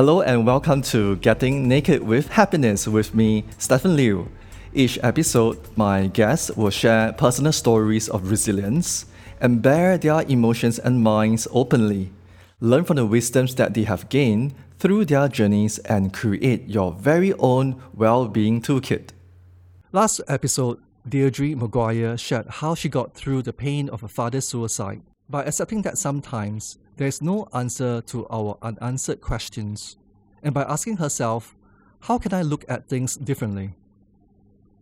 Hello and welcome to Getting Naked with Happiness with me, Stephen Liu. Each episode, my guests will share personal stories of resilience and bear their emotions and minds openly. Learn from the wisdoms that they have gained through their journeys and create your very own well being toolkit. Last episode, Deirdre Maguire shared how she got through the pain of her father's suicide by accepting that sometimes there is no answer to our unanswered questions, and by asking herself, How can I look at things differently?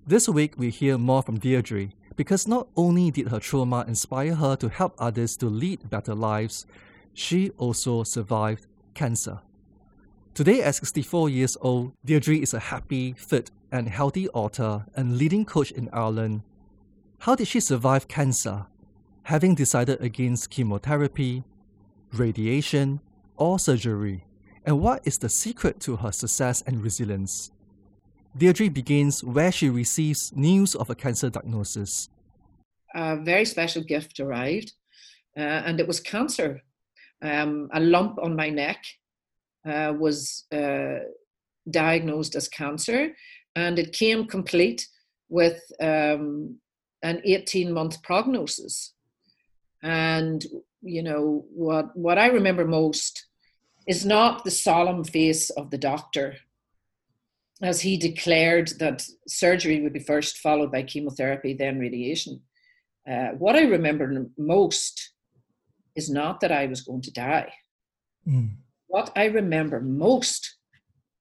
This week, we hear more from Deirdre because not only did her trauma inspire her to help others to lead better lives, she also survived cancer. Today, at 64 years old, Deirdre is a happy, fit, and healthy author and leading coach in Ireland. How did she survive cancer? Having decided against chemotherapy, radiation, or surgery? And what is the secret to her success and resilience? Deirdre begins where she receives news of a cancer diagnosis. A very special gift arrived, uh, and it was cancer. Um, a lump on my neck uh, was uh, diagnosed as cancer, and it came complete with um, an 18 month prognosis. And you know what what I remember most is not the solemn face of the doctor as he declared that surgery would be first followed by chemotherapy then radiation. Uh, what I remember most is not that I was going to die. Mm. What I remember most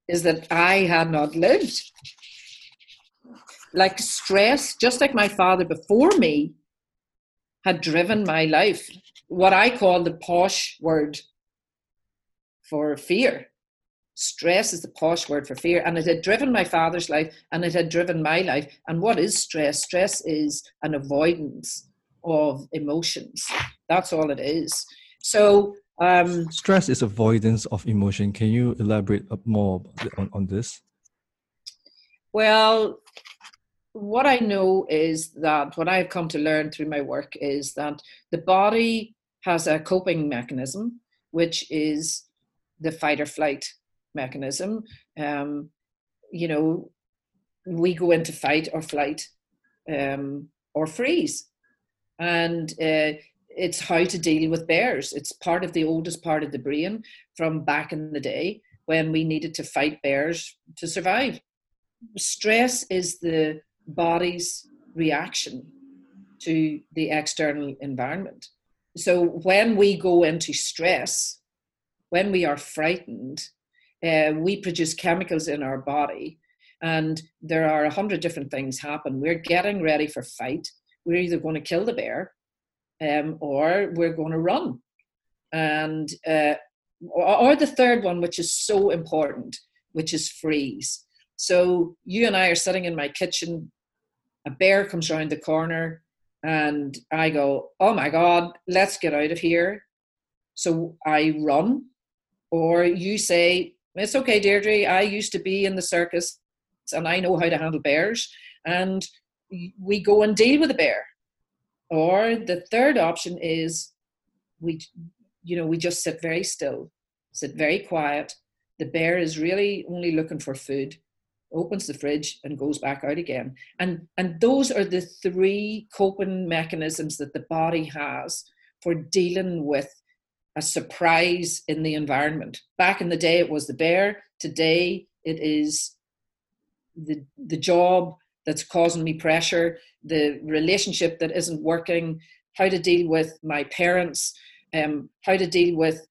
is that I had not lived. Like stress, just like my father before me had driven my life what I call the posh word for fear. Stress is the posh word for fear. And it had driven my father's life and it had driven my life. And what is stress? Stress is an avoidance of emotions. That's all it is. So, um, stress is avoidance of emotion. Can you elaborate more on, on this? Well, what I know is that what I've come to learn through my work is that the body has a coping mechanism, which is the fight or flight mechanism. Um, you know, we go into fight or flight um, or freeze. And uh, it's how to deal with bears. It's part of the oldest part of the brain from back in the day when we needed to fight bears to survive. Stress is the body's reaction to the external environment. So when we go into stress, when we are frightened, uh, we produce chemicals in our body, and there are a hundred different things happen. We're getting ready for fight. We're either going to kill the bear, um, or we're going to run, and uh, or the third one, which is so important, which is freeze. So you and I are sitting in my kitchen. A bear comes around the corner and I go, oh my God, let's get out of here. So I run, or you say, it's okay, Deirdre, I used to be in the circus and I know how to handle bears, and we go and deal with a bear. Or the third option is we, you know, we just sit very still, sit very quiet. The bear is really only looking for food opens the fridge and goes back out again. And and those are the three coping mechanisms that the body has for dealing with a surprise in the environment. Back in the day it was the bear. Today it is the the job that's causing me pressure the relationship that isn't working how to deal with my parents um, how to deal with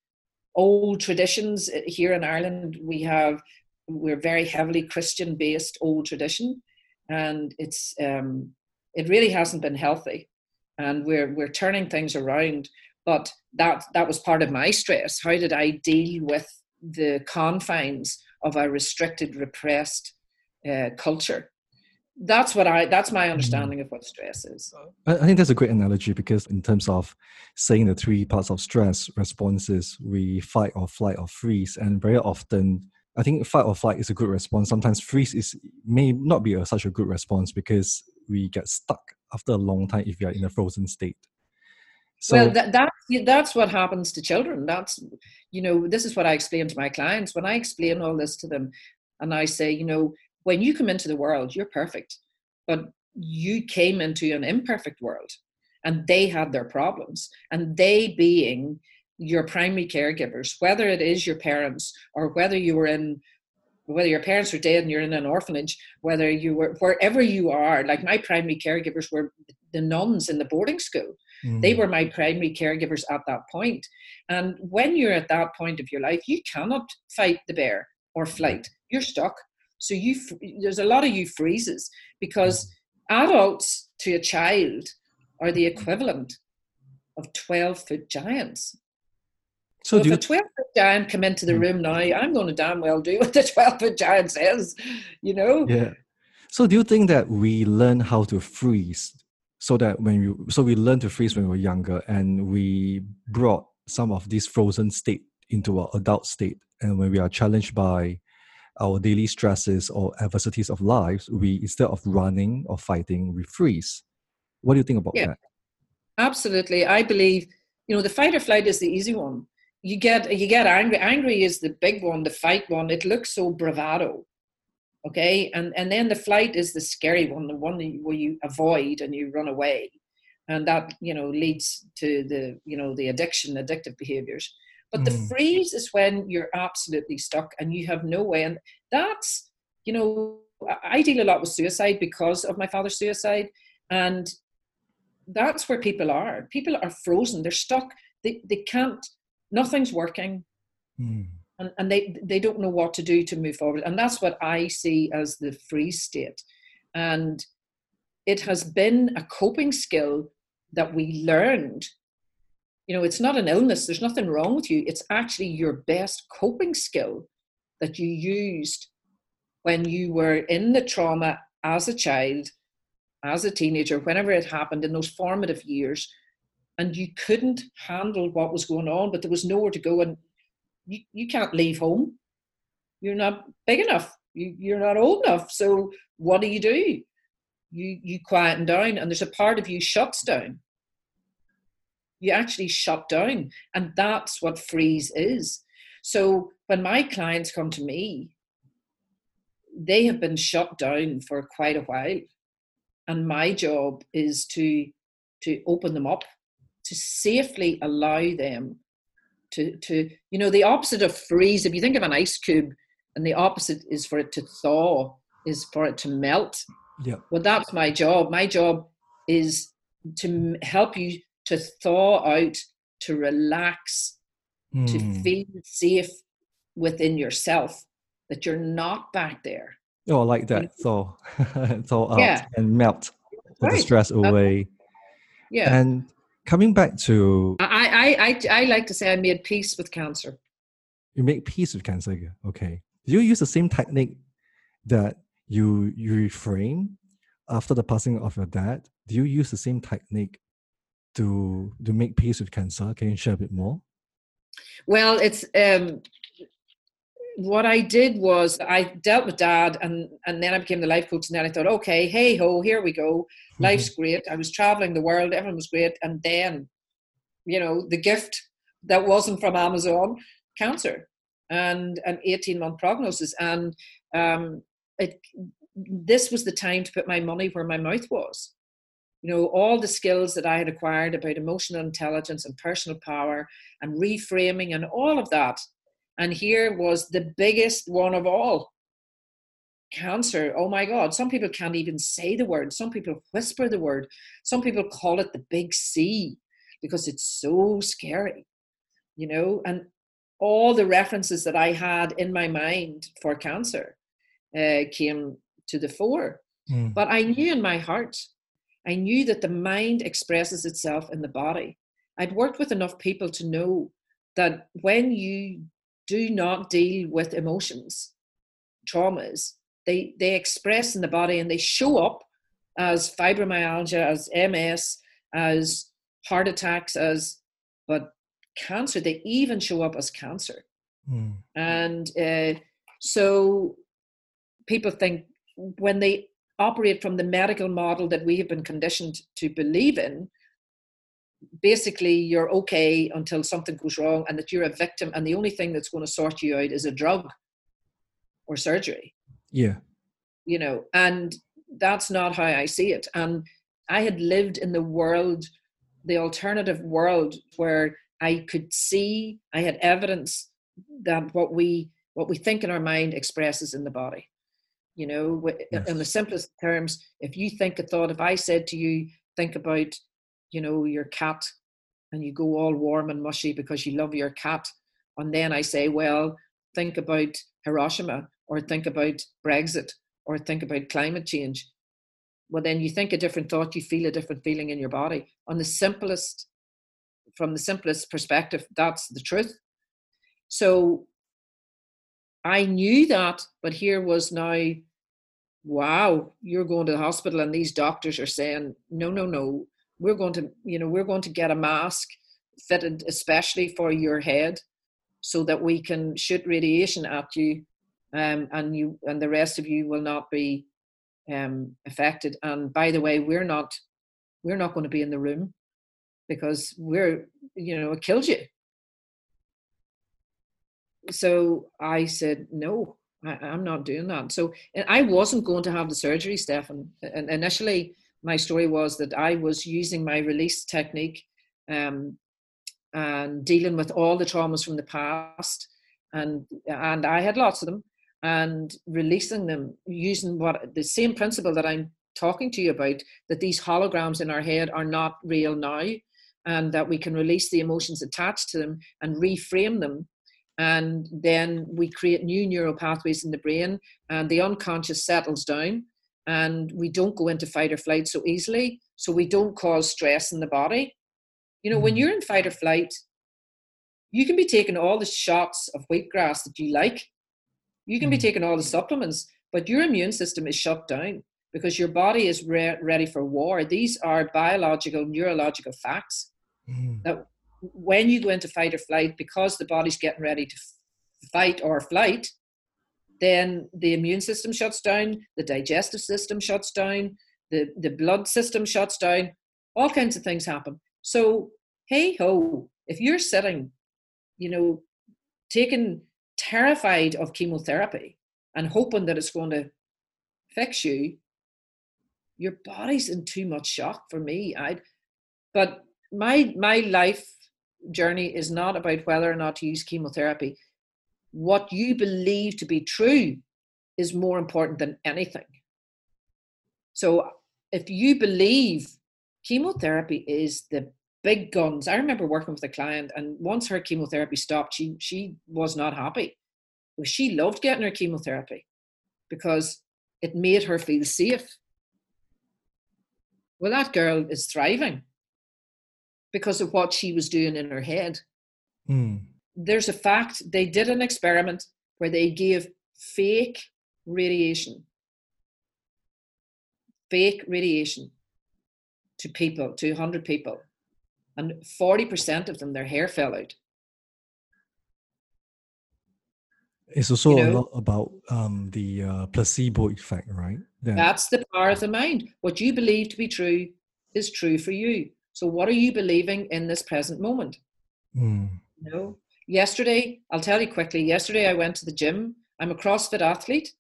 old traditions. Here in ireland we have we're very heavily Christian based old tradition, and it's um, it really hasn't been healthy, and we're we're turning things around. But that that was part of my stress. How did I deal with the confines of a restricted, repressed uh, culture? that's what I that's my understanding of what stress is. I think that's a great analogy because in terms of saying the three parts of stress responses, we fight or flight or freeze, and very often I think fight or flight is a good response. Sometimes freeze is may not be a, such a good response because we get stuck after a long time if you are in a frozen state. So, well, that, that that's what happens to children. That's you know, this is what I explain to my clients when I explain all this to them, and I say, you know, when you come into the world, you're perfect, but you came into an imperfect world, and they had their problems, and they being your primary caregivers, whether it is your parents or whether you were in whether your parents are dead and you're in an orphanage, whether you were wherever you are, like my primary caregivers were the nuns in the boarding school. Mm. They were my primary caregivers at that point. And when you're at that point of your life, you cannot fight the bear or flight. You're stuck. So you there's a lot of you freezes because adults to a child are the equivalent of 12 foot giants. So, so if a 12 foot giant come into the hmm. room now, I'm going to damn well do what the 12 foot giant says, you know? Yeah. So do you think that we learn how to freeze so that when you so we learn to freeze when we were younger and we brought some of this frozen state into our adult state and when we are challenged by our daily stresses or adversities of lives, we instead of running or fighting, we freeze. What do you think about yeah, that? Absolutely. I believe, you know, the fight or flight is the easy one you get you get angry. Angry is the big one, the fight one. It looks so bravado, okay, and and then the flight is the scary one, the one where you avoid and you run away, and that you know leads to the you know the addiction, addictive behaviors. But mm. the freeze is when you're absolutely stuck and you have no way, and that's you know I deal a lot with suicide because of my father's suicide, and that's where people are. People are frozen. They're stuck. They they can't nothing's working. Mm. and, and they they don't know what to do to move forward. And that's what i see as the freeze state. And it has been a coping skill that we learned. You know it's not an illness. There's nothing wrong with you. It's actually your best coping skill that you used when you were in the trauma as a child as a teenager whenever it happened in those formative years and you couldn't handle what was going on, but there was nowhere to go, and you, you can't leave home. You're not big enough. You, you're not old enough. So what do you do? You you quieten down, and there's a part of you shuts down. You actually shut down, and that's what freeze is. So when my clients come to me, they have been shut down for quite a while, and my job is to to open them up to safely allow them to to you know the opposite of freeze if you think of an ice cube and the opposite is for it to thaw is for it to melt yeah well that's my job my job is to help you to thaw out to relax mm. to hmm. feel safe within yourself that you're not back there oh I like that thaw thaw out yeah. and melt right. the stress away yeah and coming back to I, I I I like to say I made peace with cancer. You make peace with cancer, okay? Do you use the same technique that you you reframe after the passing of your dad? Do you use the same technique to to make peace with cancer? Can you share a bit more? Well, it's um, what I did was I dealt with dad and and then I became the life coach and then I thought, okay, hey ho, here we go. Life's mm-hmm. great. I was traveling the world, everyone was great. And then, you know, the gift that wasn't from Amazon, cancer and an 18 month prognosis. And um it this was the time to put my money where my mouth was. You know, all the skills that I had acquired about emotional intelligence and personal power and reframing and all of that and here was the biggest one of all cancer. Oh my God. Some people can't even say the word. Some people whisper the word. Some people call it the big C because it's so scary, you know. And all the references that I had in my mind for cancer uh, came to the fore. Mm. But I knew in my heart, I knew that the mind expresses itself in the body. I'd worked with enough people to know that when you do not deal with emotions, traumas. They they express in the body and they show up as fibromyalgia, as MS, as heart attacks, as but cancer. They even show up as cancer, mm. and uh, so people think when they operate from the medical model that we have been conditioned to believe in, basically you're okay until something goes wrong and that you're a victim and the only thing that's going to sort you out is a drug or surgery. Yeah. You know and that's not how i see it. And i had lived in the world the alternative world where i could see i had evidence that what we what we think in our mind expresses in the body. You know yes. in the simplest terms if you think a thought if i said to you think about you know your cat and you go all warm and mushy because you love your cat and then i say well think about hiroshima or think about brexit or think about climate change. Well then you think a different thought you feel a different feeling in your body. On the simplest from the simplest perspective that's the truth. So i knew that but here was now wow you're going to the hospital and these doctors are saying no no no we're going to you know we're going to get a mask fitted especially for your head so that we can shoot radiation at you um, and you and the rest of you will not be um, affected. And by the way we're not we're not going to be in the room because we're you know it kills you. So i said no I, am not doing that. So i wasn't going to have the surgery stefan initially my story was that I was using my release technique um, and dealing with all the traumas from the past, and and I had lots of them, and releasing them using what the same principle that I'm talking to you about that these holograms in our head are not real now, and that we can release the emotions attached to them and reframe them and then we create new neural pathways in the brain and the unconscious settles down and we don't go into fight or flight so easily so we don't cause stress in the body. You know when you're in fight or flight you can be taking all the shots of wheatgrass that you like. You can be taking all the supplements but your immune system is shut down because your body is re- ready for war. These are biological neurological facts mm. that when you go into fight or flight because the body's getting ready to fight or flight then the immune system shuts down, the digestive system shuts down, the, the blood system shuts down, all kinds of things happen. So, hey ho, if you're sitting, you know, taking terrified of chemotherapy and hoping that it's going to fix you, your body's in too much shock for me. I but my my life journey is not about whether or not to use chemotherapy what you believe to be true is more important than anything. So if you believe chemotherapy is the big guns, I remember working with a client, and once her chemotherapy stopped, she she was not happy. Well, she loved getting her chemotherapy because it made her feel safe. Well, that girl is thriving because of what she was doing in her head. Mm there's a fact they did an experiment where they gave fake radiation. Fake radiation to people to 100 people. And 40% of them their hair fell out. It's also you know, a lot about um, the uh, placebo effect right? Yeah. that's the power of the mind. What you believe to be true is true for you. So what are you believing in this present moment? Mm. you know yesterday, I'll tell you quickly. Yesterday, I went to the gym. I'm a CrossFit athlete,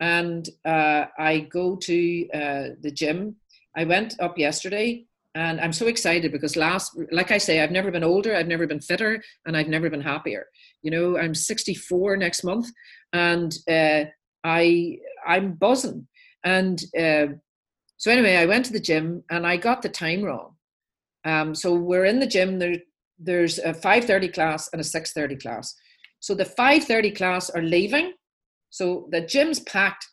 and uh, I go to uh, the gym. I went up yesterday, and I'm so excited because last, like I say, I've never been older, I've never been fitter, and I've never been happier. You know, I'm 64 next month, and uh, I I'm buzzing. And uh, so anyway, I went to the gym, and I got the time wrong. Um, so we're in the gym. There there's a 5.30 class and a 6.30 class. So the 5.30 class are leaving. So the gym's packed.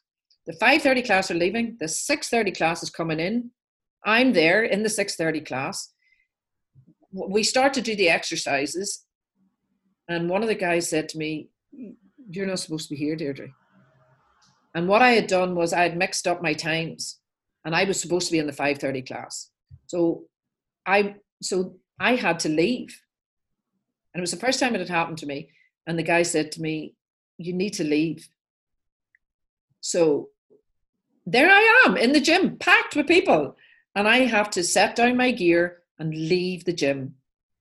The 5.30 class are leaving. The 6.30 class is coming in. I'm there in the 6.30 class. We start to do the exercises. And one of the guys said to me, you're not supposed to be here, Deirdre. And what I had done was I had mixed up my times and I was supposed to be in the 5.30 class. So I so I had to leave. And it was the first time it had happened to me. And the guy said to me, You need to leave. So there I am in the gym, packed with people. And I have to set down my gear, and leave the gym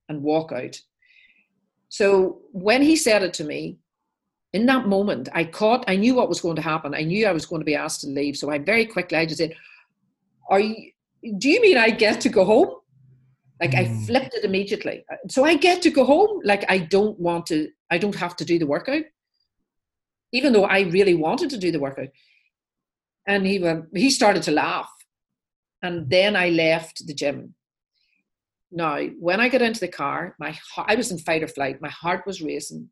and walk out. So when he said it to me, in that moment, I caught, I knew what was going to happen. I knew I was going to be asked to leave. So I very quickly, I just said, Are you, do you mean I get to go home? Like mm. I flipped it immediately. So I get to go home. Like I don't want to, I don't have to do the workout, even though I really wanted to do the workout. And he went, he started to laugh. And then I left the gym. Now, when I got into the car, my I was in fight or flight. My heart was racing.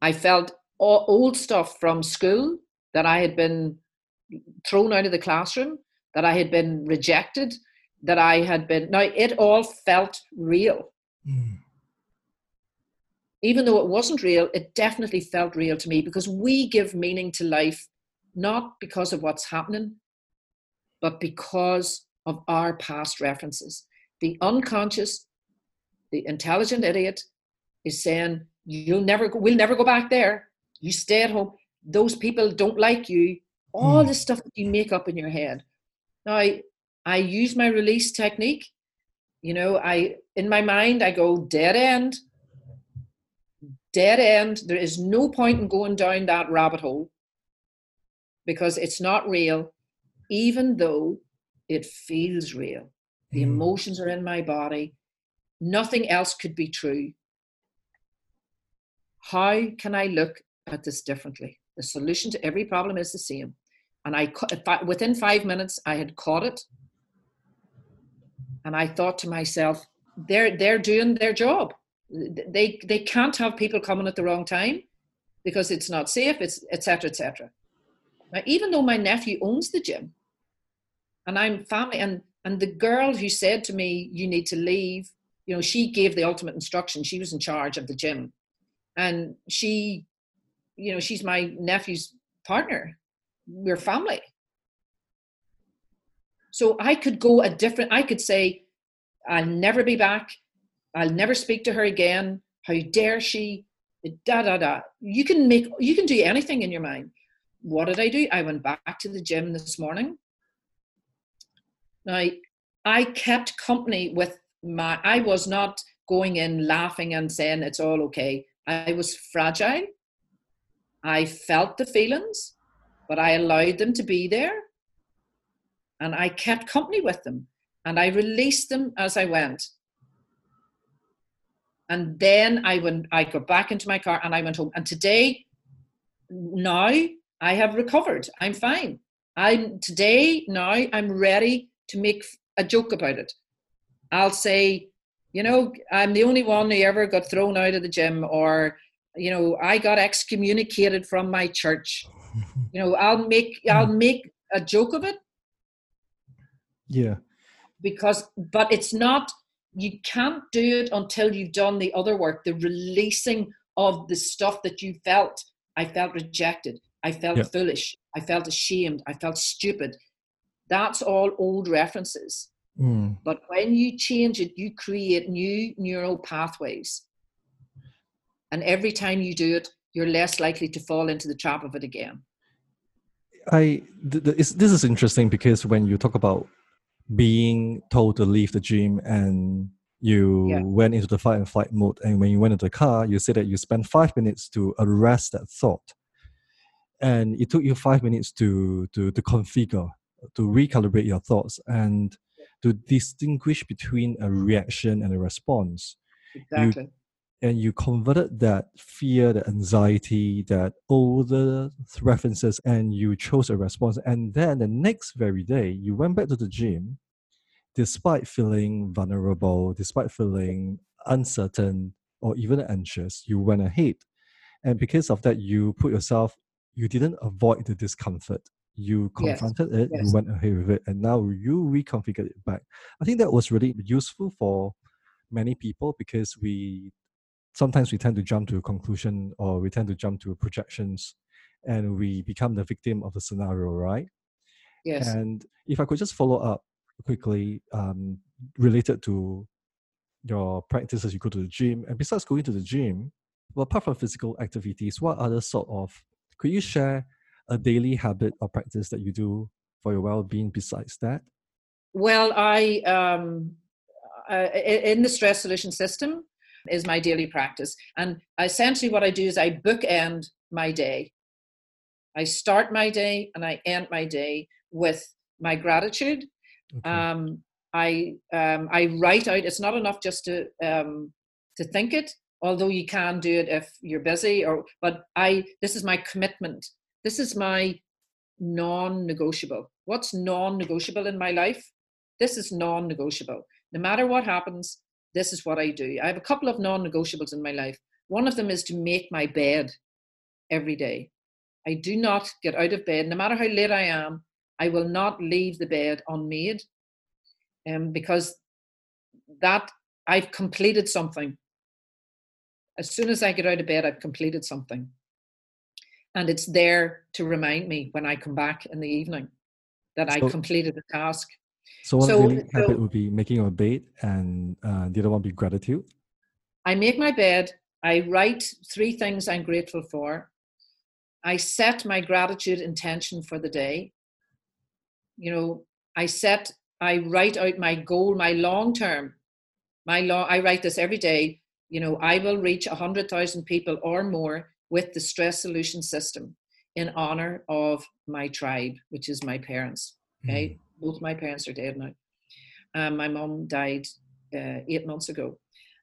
I felt all, old stuff from school that I had been thrown out of the classroom, that I had been rejected, that I had been. Now, it all felt real. Mm. Even though it wasn't real, it definitely felt real to me because we give meaning to life not because of what's happening, but because of our past references. The unconscious, the intelligent idiot is saying, You'll never go, we'll never go back there. You stay at home. Those people don't like you. All mm. the stuff that you make up in your head. Now I, use my release technique. You know, I in my mind I go dead end, dead end. There is no point in going down that rabbit hole because it's not real, even though it feels real. The mm. emotions are in my body. Nothing else could be true. How can I look at this differently? The solution to every problem is the same. And I, within five minutes, I had caught it. And I thought to myself, they're, they're doing their job. They, they can't have people coming at the wrong time because it's not safe, it's etc. etc. Now, even though my nephew owns the gym, and I'm family, and and the girl who said to me, "You need to leave," you know, she gave the ultimate instruction. She was in charge of the gym, and she you know she's my nephew's partner we're family so i could go a different i could say i'll never be back. I'll never speak to her again. How dare she? Da da da. You can make you can do anything in your mind. What did i do? I went back to the gym this morning. Now i kept company with my i was not going in laughing and saying it's all okay. I was fragile. I felt the feelings, but I allowed them to be there. And I kept company with them. And I released them as I went. And then I went, I got back into my car and I went home. And today, now I have recovered. I'm fine. I'm today, now I'm ready to make a joke about it. I'll say, you know, I'm the only one who ever got thrown out of the gym, or, you know, I got excommunicated from my church. You know, I'll make I'll hmm. make a joke of it. Yeah. Because, but it's not. You can't do it until you've done the other work, the releasing of the stuff that you felt. I felt rejected. I felt yeah. foolish. I felt ashamed. I felt stupid. That's all old references. Mm. But when you change it, you create new neural pathways. And every time you do it, you're less likely to fall into the trap of it again. I th- th- this is interesting because when you talk about being told to leave the gym and you yeah. went into the fight and flight mode, and when you went into the car, you said that you spent five minutes to arrest that thought, and it took you five minutes to to to configure, to recalibrate your thoughts, and to distinguish between a reaction and a response. Exactly. You, and you converted that fear, that anxiety, that older references, and you chose a response. And then the next very day, you went back to the gym, despite feeling vulnerable, despite feeling uncertain or even anxious, you went ahead. And because of that, you put yourself, you didn't avoid the discomfort you confronted yes. it, yes. you went ahead with it, and now you reconfigured it back. I think that was really useful for many people because we sometimes we tend to jump to a conclusion or we tend to jump to projections and we become the victim of the scenario, right? Yes. And if I could just follow up quickly, um, related to your practices, you go to the gym, and besides going to the gym, well, apart from physical activities, what other sort of could you share a daily habit or practice that you do for your well-being besides that? Well, I um, uh, in the stress solution system is my daily practice. And essentially, what I do is I bookend my day. I start my day and I end my day with my gratitude. Okay. Um, I um, I write out. It's not enough just to um, to think it, although you can do it if you're busy. Or but I this is my commitment. This is my non-negotiable. What's non-negotiable in my life? This is non-negotiable. No matter what happens, this is what I do. I have a couple of non negotiables in my life. One of them is to make my bed every day. I do not get out of bed, no matter how late I am, I will not leave the bed unmade um, because that I've completed something. As soon as I get out of bed, I've completed something. And it's there to remind me when I come back in the evening that so, I completed a task. So one so, daily so, habit would be making a bed, and uh, the other one would be gratitude. I make my bed. I write three things I'm grateful for. I set my gratitude intention for the day. You know, I set, I write out my goal, my long term, my long. I write this every day. You know, I will reach a hundred thousand people or more with the stress solution system in honor of my tribe, which is my parents. Okay. Mm both my parents are dead now. Um, my mom died uh, eight months ago,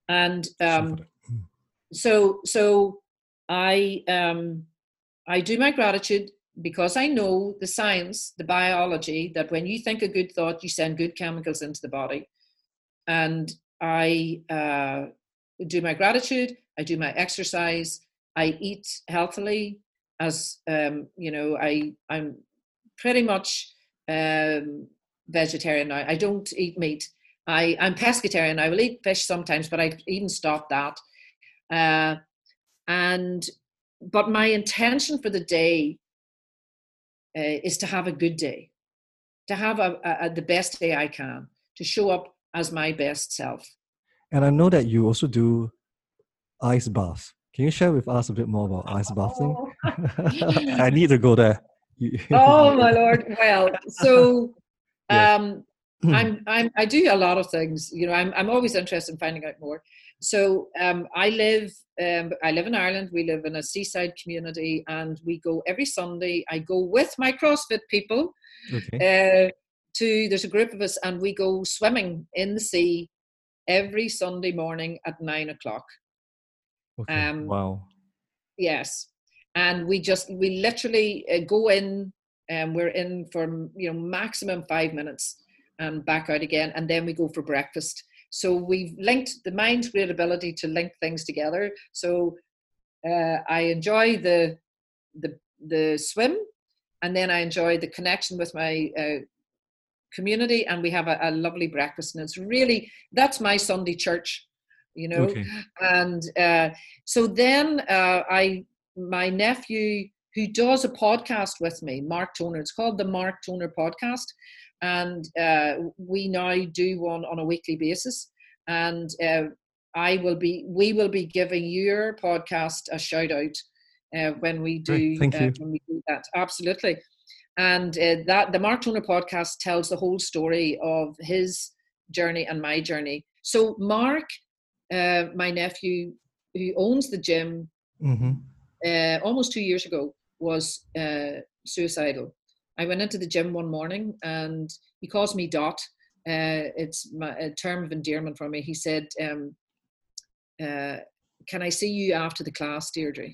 and um, hmm. so so I um, I do my gratitude because I know the science, the biology that when you think a good thought, you send good chemicals into the body, and I uh, do my gratitude. I do my exercise. I eat healthily, as um, you know. I I'm pretty much um, vegetarian now. I don't eat meat. I, I'm pescatarian. I will eat fish sometimes, but I even stopped that. Uh, and but my intention for the day uh, is to have a good day, to have a, a, the best day I can, to show up as my best self. And I know that you also do ice baths. Can you share with us a bit more about ice bathing? Oh. I need to go there. Oh my lord! Well, so um, I'm, I'm, I do a lot of things. You know, I'm, I'm always interested in finding out more. So um, I live, um, I live in Ireland. We live in a seaside community, and we go every Sunday. I go with my CrossFit people. Okay. Uh, to there's a group of us, and we go swimming in the sea every Sunday morning at nine o'clock. Okay. Um, wow. Yes, and we just we literally uh, go in and um, we're in for you know maximum five minutes and back out again and then we go for breakfast. So we've linked the mind's great ability to link things together. So uh, i enjoy the the the swim and then i enjoy the connection with my uh, community and we have a, a, lovely breakfast. And it's really that's my sunday church you know? Okay. and uh, so then uh, i my nephew who does a podcast with me, Mark Toner. It's called the Mark Toner Podcast. And uh, we now do one on a weekly basis. And uh, I will be, we will be giving your podcast a shout out uh, when we do, Thank you. Uh, when we do that. Absolutely. And uh, that the Mark Toner podcast tells the whole story of his journey and my journey. So Mark, uh, my nephew, who owns the gym, mm-hmm. Almost two years ago, was uh, suicidal. I went into the gym one morning and he calls me Dot. Uh, it's my, a term of endearment for me. He said, um, uh, Can I see you after the class, Deirdre?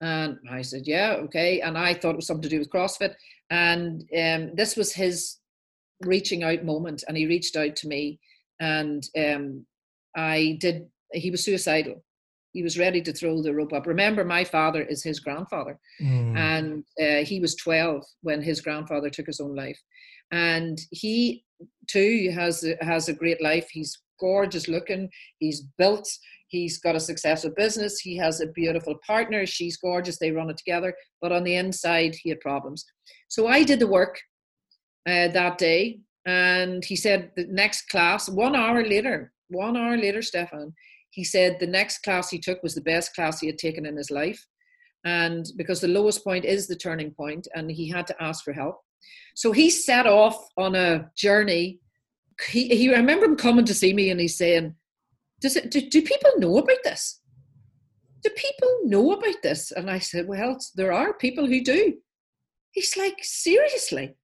And I said, Yeah, okay. And I thought it was something to do with CrossFit. And um, this was his reaching out moment. And he reached out to me. And um, I did, he was suicidal he was ready to throw the rope up. Remember, my father is his grandfather, mm. and uh, he was 12 when his grandfather took his own life. And he too has has a great life. He's gorgeous looking. He's built. He's got a successful business. He has a beautiful partner. She's gorgeous. They run it together. But on the inside, he had problems. So I did the work uh, that day, and he said the next class. One hour later, one hour later, Stefan, he said the next class he took was the best class he had taken in his life. And because the lowest point is the turning point, and he had to ask for help. So he set off on a journey he, he I remember him coming to see me and he's saying, Does it do, do people know about this? Do people know about this? And I said, Well, there are people who do. He's like, Seriously?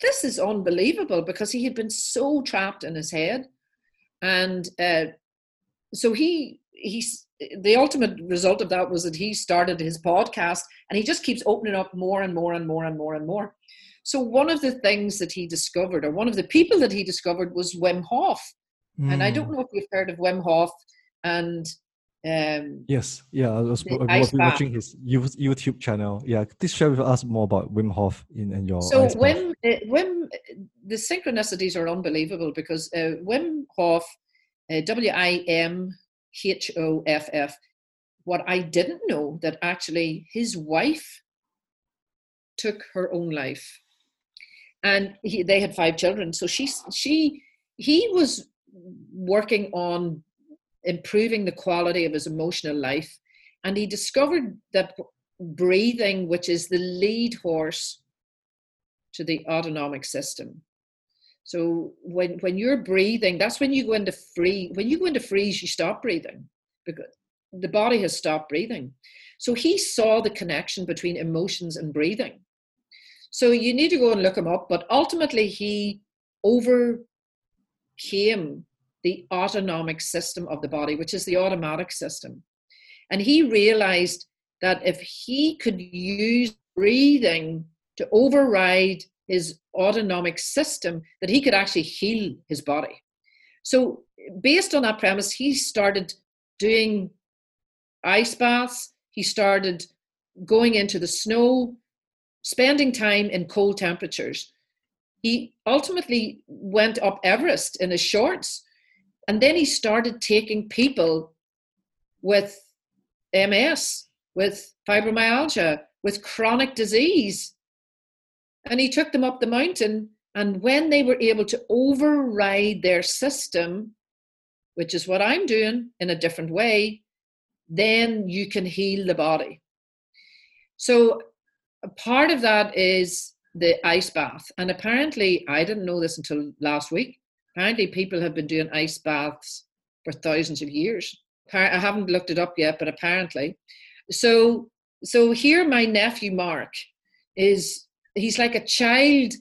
This is unbelievable because he had been so trapped in his head. And uh, so he he's the ultimate result of that was that he started his podcast and he just keeps opening up more and more and more and more and more. So one of the things that he discovered, or one of the people that he discovered, was Wim Hof. Mm. And I don't hmm. know if you've heard of Wim Hof and um, yes, yeah, I was, I was watching his YouTube channel. Yeah, please share with us more about Wim Hof in, in your. So Wim, uh, Wim, the synchronicities are unbelievable because uh, Wim Hof, uh, W I M H O F F. What I didn't know that actually his wife took her own life, and he, they had five children. So she she he was working on improving the quality of his emotional life, and he discovered that breathing, which is the lead horse to the autonomic system. So when when you're breathing, that's when you go into free. When you go into freeze, you stop breathing because the body has stopped breathing. So he saw the connection between emotions and breathing. So you need to go and look him up. But ultimately, he overcame the autonomic system of the body, which is the automatic system. And he realized that if he could use breathing to override his autonomic system that he could actually heal his body. So, based on that premise, he started doing ice baths, he started going into the snow, spending time in cold temperatures. He ultimately went up Everest in his shorts, and then he started taking people with MS, with fibromyalgia, with chronic disease, and he took them up the mountain. And when they were able to override their system, which is what I'm doing in a different way, then you can heal the body. So, part of that is the ice bath. And apparently, I didn't know this until last week. Apparently, people have been doing ice baths for thousands of years. I haven't looked it up yet, but apparently. So, so here, my nephew Mark is he's like a child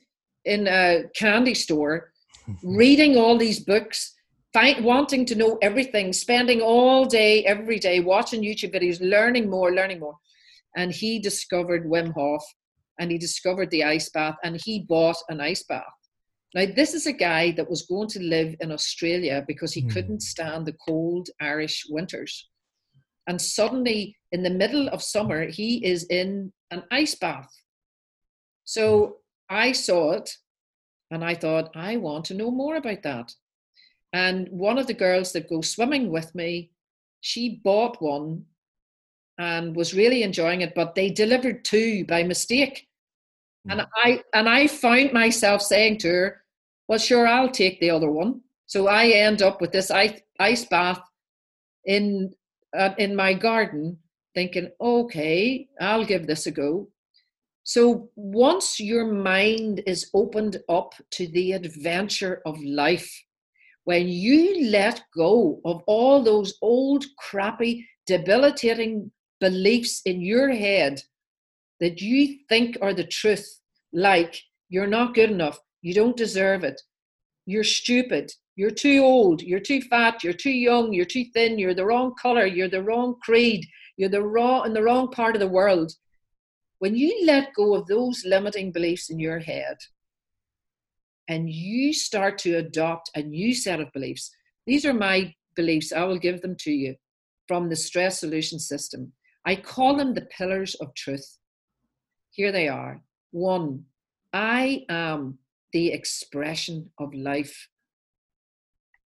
in a candy store reading all these books find, wanting to know everything spending all day every day watching youtube videos learning more learning more. And he discovered wim hof and he discovered the ice bath and he bought an ice bath. Now this is a guy that was going to live in australia because he mm. couldn't stand the cold irish winters. And suddenly in the middle of summer he is in an ice bath so I saw it and I thought, I want to know more about that. And one of the girls that goes swimming with me, she bought one and was really enjoying it, but they delivered two by mistake. And hmm. I and I found myself saying to her, Well, sure, I'll take the other one. So I end up with this ice, ice bath in uh, in my garden, thinking, okay, I'll give this a go. So once your mind is opened up to the adventure of life, when you let go of all those old, crappy, debilitating beliefs in your head that you think are the truth, like you're not good enough, you don't deserve it, you're stupid, you're too old, you're too fat, you're too young, you're too thin, you're the wrong color, you're the wrong creed, you're the wrong in the wrong part of the world when you let go of those limiting beliefs in your head and you start to adopt a new set of beliefs, these are my beliefs, I will give them to you from the stress solution system. I call them the pillars of truth. Here they are. One, I am the expression of life.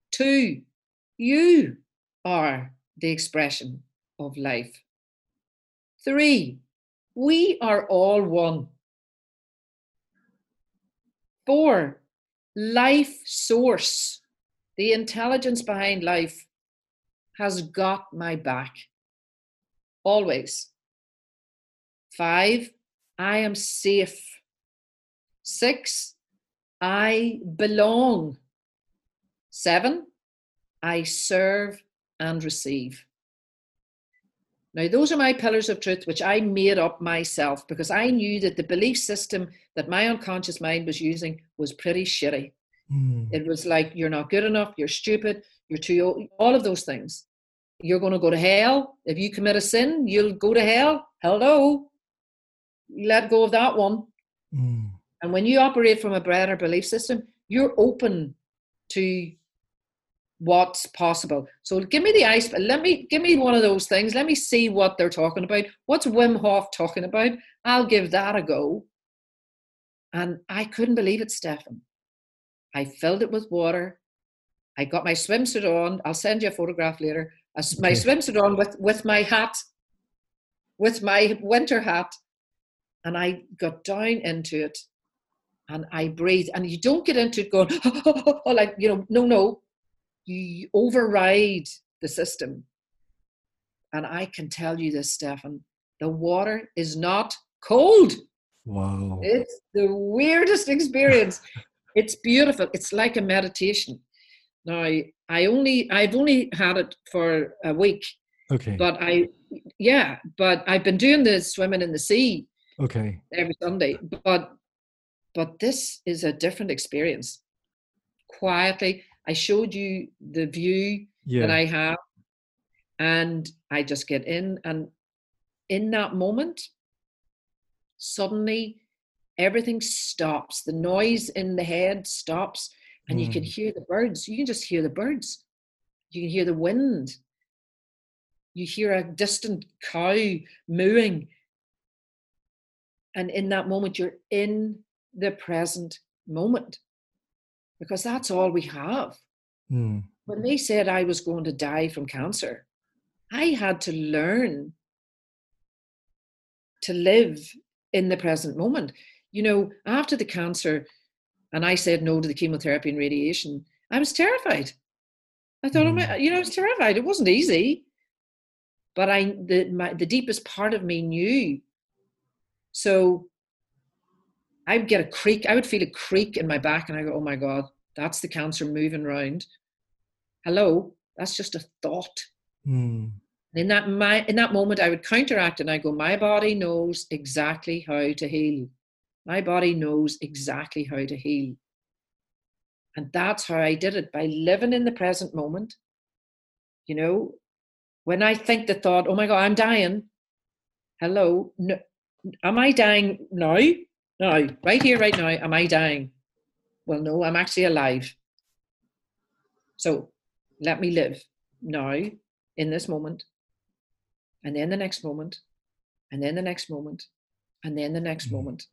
Two, you are the expression of life. Three, we are all one. Four, life source, the intelligence behind life, has got my back. Always. Five, I am safe. Six, I belong. Seven, I serve and receive. Now, those are my pillars of truth, which I made up myself because I knew that the belief system that my unconscious mind was using was pretty shitty. Mm. It was like, you're not good enough, you're stupid, you're too old, all of those things. You're going to go to hell. If you commit a sin, you'll go to hell. Hello. Let go of that one. Mm. And when you operate from a broader belief system, you're open to what's possible. So give me the ice. Let me give me one of those things. Let me see what they're talking about. What's Wim Hof talking about? I'll give that a go. And I couldn't believe it, Stefan. I filled it with water. I got my swimsuit on. I'll send you a photograph later. My swimsuit on with, with my hat, with my winter hat. And I got down into it and I breathe. And you don't get into it going, oh, like, you know, no, no. You override the system. And I can tell you this, Stefan the water is not cold. Wow. It's the weirdest experience. it's beautiful. It's like a meditation. Now, I only, I've only had it for a week. Okay. But I, yeah, but I've been doing the swimming in the sea. Okay. Every Sunday. But but this is a different experience. Quietly, I showed you the view yeah. that I have, and I just get in, and in that moment, suddenly everything stops. The noise in the head stops, and mm. you can mm. hear the birds. You can just hear the birds. You can hear the wind. You hear a distant cow mooing. And in that moment, you're in the present moment because that's all we have. Mm. When they said I was going to die from cancer, I had to learn to live in the present moment. You know, after the cancer, and I said no to the chemotherapy and radiation, I was terrified. I thought, mm. you know, I was terrified. It wasn't easy, but I the my, the deepest part of me knew. So I would get a creak. I would feel a creak in my back, and I go, "Oh my god, that's the cancer moving around." Hello, that's just a thought. Mm. In that my in that moment, I would counteract, and I go, "My body knows exactly how to heal. My body knows exactly how to heal." And that's how I did it by living in the present moment. You know, when I think the thought, "Oh my god, I'm dying," hello, no, am I dying now? Now, right here, right now, am I dying? Well, no, I'm actually alive. So let me live now in this moment, and then the next moment, and then the next moment, and then the next mm-hmm. moment.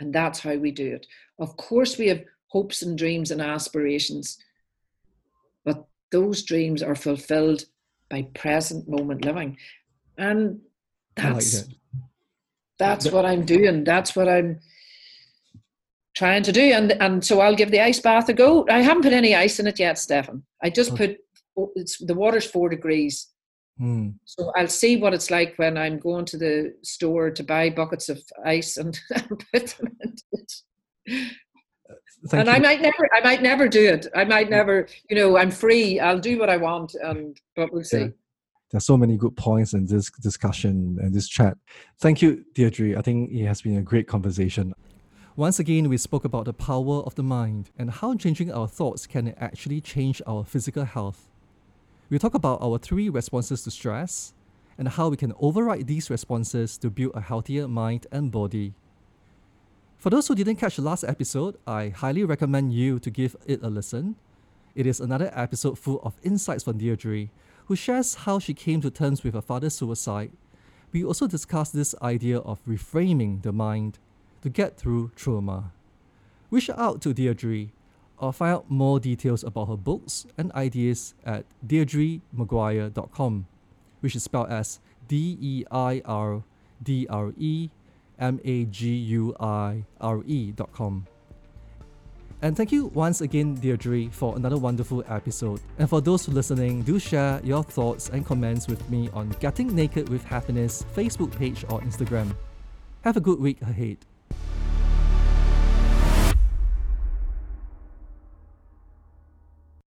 And that's how we do it. Of course, we have hopes and dreams and aspirations, but those dreams are fulfilled by present moment living. And that's like that. that's what I'm doing. That's what I'm trying to do. And and so I'll give the ice bath a go. I haven't put any ice in it yet, Stefan. I just put it's the water's four degrees. Mm. So I'll see what it's like when I'm going to the store to buy buckets of ice and, put them into it. Thank and you. I might never, I might never do it. I might never, you know, I'm free. I'll do what I want, and but we'll see. Yeah. There's so many good points in this discussion and this chat. Thank you, Deirdre. I think it has been a great conversation. Once again, we spoke about the power of the mind and how changing our thoughts can actually change our physical health. We talk about our three responses to stress and how we can override these responses to build a healthier mind and body. For those who didn't catch the last episode, I highly recommend you to give it a listen. It is another episode full of insights from Deirdre, who shares how she came to terms with her father's suicide. We also discuss this idea of reframing the mind to get through trauma. Reach out to Deirdre or find out more details about her books and ideas at deirdremaguire.com, which is spelled as D E I R D R E M A G U I R E.com. And thank you once again, Deirdre, for another wonderful episode. And for those listening, do share your thoughts and comments with me on Getting Naked with Happiness Facebook page or Instagram. Have a good week ahead.